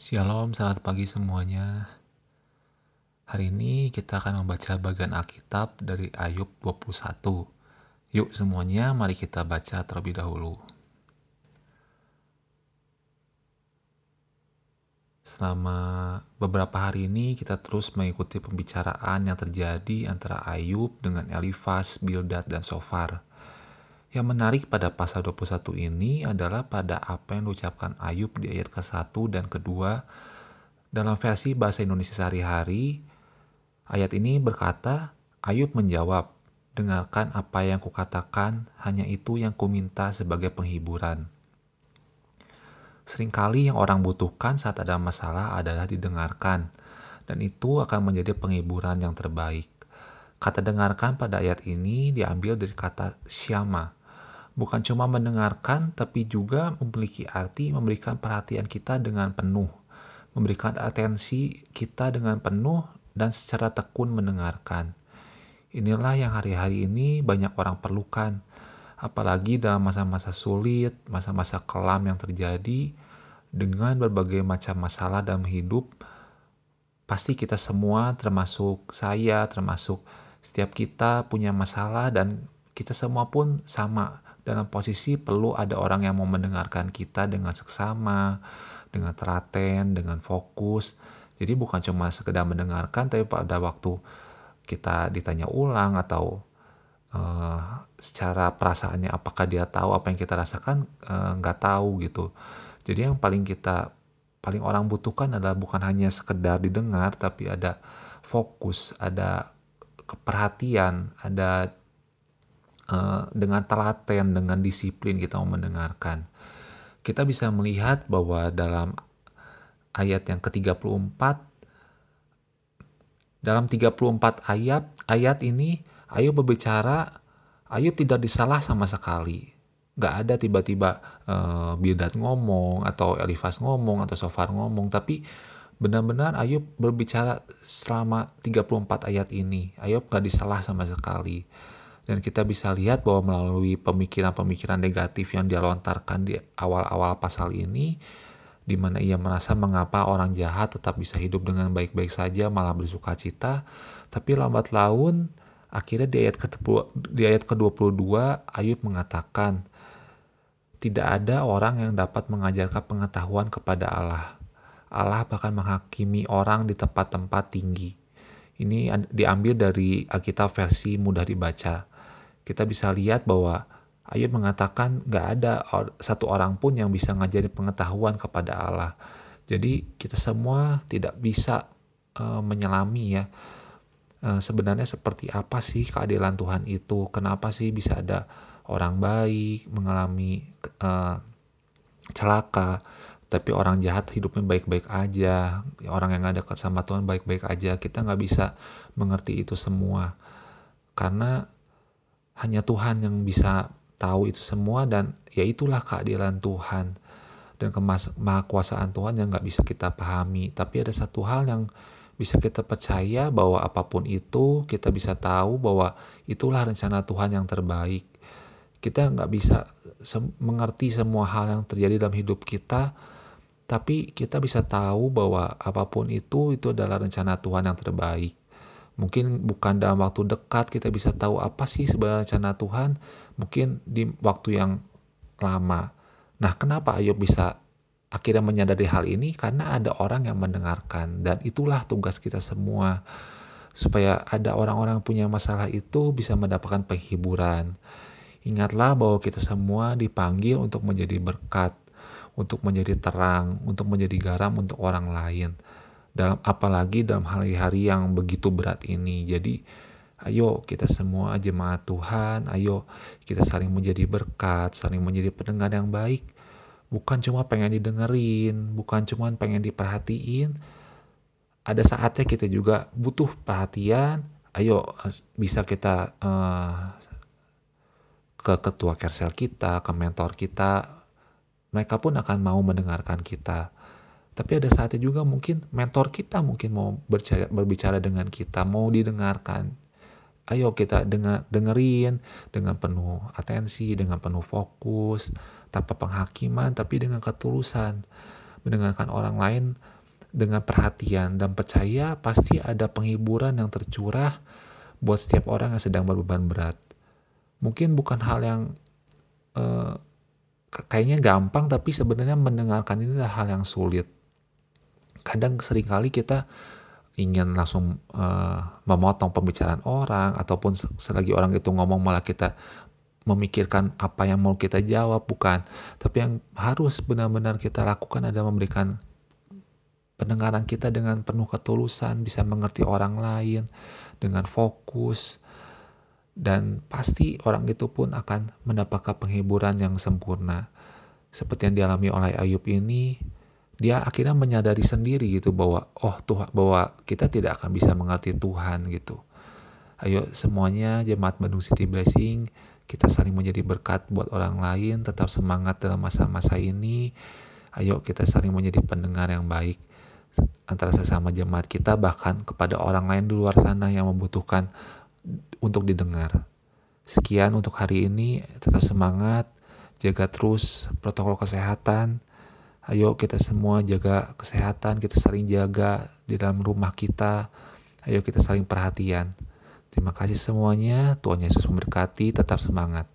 Shalom, selamat pagi semuanya. Hari ini kita akan membaca bagian Alkitab dari Ayub 21. Yuk semuanya, mari kita baca terlebih dahulu. Selama beberapa hari ini kita terus mengikuti pembicaraan yang terjadi antara Ayub dengan Elifas, Bildad, dan Sofar. Yang menarik pada pasal 21 ini adalah pada apa yang diucapkan Ayub di ayat ke-1 dan kedua dalam versi bahasa Indonesia sehari-hari. Ayat ini berkata, Ayub menjawab, dengarkan apa yang kukatakan, hanya itu yang kuminta sebagai penghiburan. Seringkali yang orang butuhkan saat ada masalah adalah didengarkan, dan itu akan menjadi penghiburan yang terbaik. Kata dengarkan pada ayat ini diambil dari kata syama, bukan cuma mendengarkan, tapi juga memiliki arti memberikan perhatian kita dengan penuh, memberikan atensi kita dengan penuh, dan secara tekun mendengarkan. Inilah yang hari-hari ini banyak orang perlukan, apalagi dalam masa-masa sulit, masa-masa kelam yang terjadi dengan berbagai macam masalah dalam hidup. Pasti kita semua, termasuk saya, termasuk setiap kita, punya masalah, dan kita semua pun sama dalam posisi perlu ada orang yang mau mendengarkan kita dengan seksama, dengan telaten, dengan fokus. Jadi bukan cuma sekedar mendengarkan, tapi pada waktu kita ditanya ulang atau uh, secara perasaannya apakah dia tahu apa yang kita rasakan uh, nggak tahu gitu. Jadi yang paling kita paling orang butuhkan adalah bukan hanya sekedar didengar, tapi ada fokus, ada keperhatian, ada Eh, dengan telaten, dengan disiplin kita mau mendengarkan. Kita bisa melihat bahwa dalam ayat yang ke-34 dalam 34 ayat ayat ini Ayub berbicara Ayub tidak disalah sama sekali. Gak ada tiba-tiba uh, Bildad ngomong atau Elifas ngomong atau Sofar ngomong tapi benar-benar Ayub berbicara selama 34 ayat ini. Ayub gak disalah sama sekali dan kita bisa lihat bahwa melalui pemikiran-pemikiran negatif yang dia lontarkan di awal-awal pasal ini, di mana ia merasa mengapa orang jahat tetap bisa hidup dengan baik-baik saja, malah bersuka cita, tapi lambat laun akhirnya di ayat ke di ayat ke-22 Ayub mengatakan tidak ada orang yang dapat mengajarkan pengetahuan kepada Allah. Allah bahkan menghakimi orang di tempat-tempat tinggi. Ini diambil dari Alkitab versi mudah dibaca kita bisa lihat bahwa Ayub mengatakan gak ada satu orang pun yang bisa ngajari pengetahuan kepada Allah. Jadi kita semua tidak bisa uh, menyelami ya uh, sebenarnya seperti apa sih keadilan Tuhan itu? Kenapa sih bisa ada orang baik mengalami uh, celaka, tapi orang jahat hidupnya baik-baik aja, orang yang ada sama Tuhan baik-baik aja. Kita nggak bisa mengerti itu semua karena hanya Tuhan yang bisa tahu itu semua dan ya itulah keadilan Tuhan dan kemahkuasaan Tuhan yang nggak bisa kita pahami. Tapi ada satu hal yang bisa kita percaya bahwa apa pun itu kita bisa tahu bahwa itulah rencana Tuhan yang terbaik. Kita nggak bisa se- mengerti semua hal yang terjadi dalam hidup kita, tapi kita bisa tahu bahwa apa pun itu itu adalah rencana Tuhan yang terbaik. Mungkin bukan dalam waktu dekat kita bisa tahu apa sih sebenarnya rencana Tuhan, mungkin di waktu yang lama. Nah, kenapa Ayub bisa akhirnya menyadari hal ini? Karena ada orang yang mendengarkan dan itulah tugas kita semua supaya ada orang-orang punya masalah itu bisa mendapatkan penghiburan. Ingatlah bahwa kita semua dipanggil untuk menjadi berkat, untuk menjadi terang, untuk menjadi garam untuk orang lain dalam apalagi dalam hari-hari yang begitu berat ini. Jadi ayo kita semua jemaat Tuhan, ayo kita saling menjadi berkat, saling menjadi pendengar yang baik. Bukan cuma pengen didengerin, bukan cuma pengen diperhatiin. Ada saatnya kita juga butuh perhatian. Ayo bisa kita uh, ke ketua kersel kita, ke mentor kita. Mereka pun akan mau mendengarkan kita tapi ada saatnya juga mungkin mentor kita mungkin mau berbicara, berbicara dengan kita, mau didengarkan. Ayo kita dengar, dengerin dengan penuh atensi, dengan penuh fokus, tanpa penghakiman, tapi dengan ketulusan. mendengarkan orang lain dengan perhatian dan percaya pasti ada penghiburan yang tercurah buat setiap orang yang sedang berbeban berat. Mungkin bukan hal yang uh, kayaknya gampang tapi sebenarnya mendengarkan ini adalah hal yang sulit. Kadang sering kali kita ingin langsung uh, memotong pembicaraan orang ataupun selagi orang itu ngomong malah kita memikirkan apa yang mau kita jawab bukan. Tapi yang harus benar-benar kita lakukan adalah memberikan pendengaran kita dengan penuh ketulusan bisa mengerti orang lain dengan fokus dan pasti orang itu pun akan mendapatkan penghiburan yang sempurna. Seperti yang dialami oleh Ayub ini dia akhirnya menyadari sendiri gitu bahwa oh Tuhan bahwa kita tidak akan bisa mengerti Tuhan gitu. Ayo semuanya jemaat Bandung City Blessing kita saling menjadi berkat buat orang lain, tetap semangat dalam masa-masa ini. Ayo kita saling menjadi pendengar yang baik antara sesama jemaat kita bahkan kepada orang lain di luar sana yang membutuhkan untuk didengar. Sekian untuk hari ini, tetap semangat, jaga terus protokol kesehatan, Ayo kita semua jaga kesehatan, kita saling jaga di dalam rumah kita. Ayo kita saling perhatian. Terima kasih semuanya. Tuhan Yesus memberkati. Tetap semangat.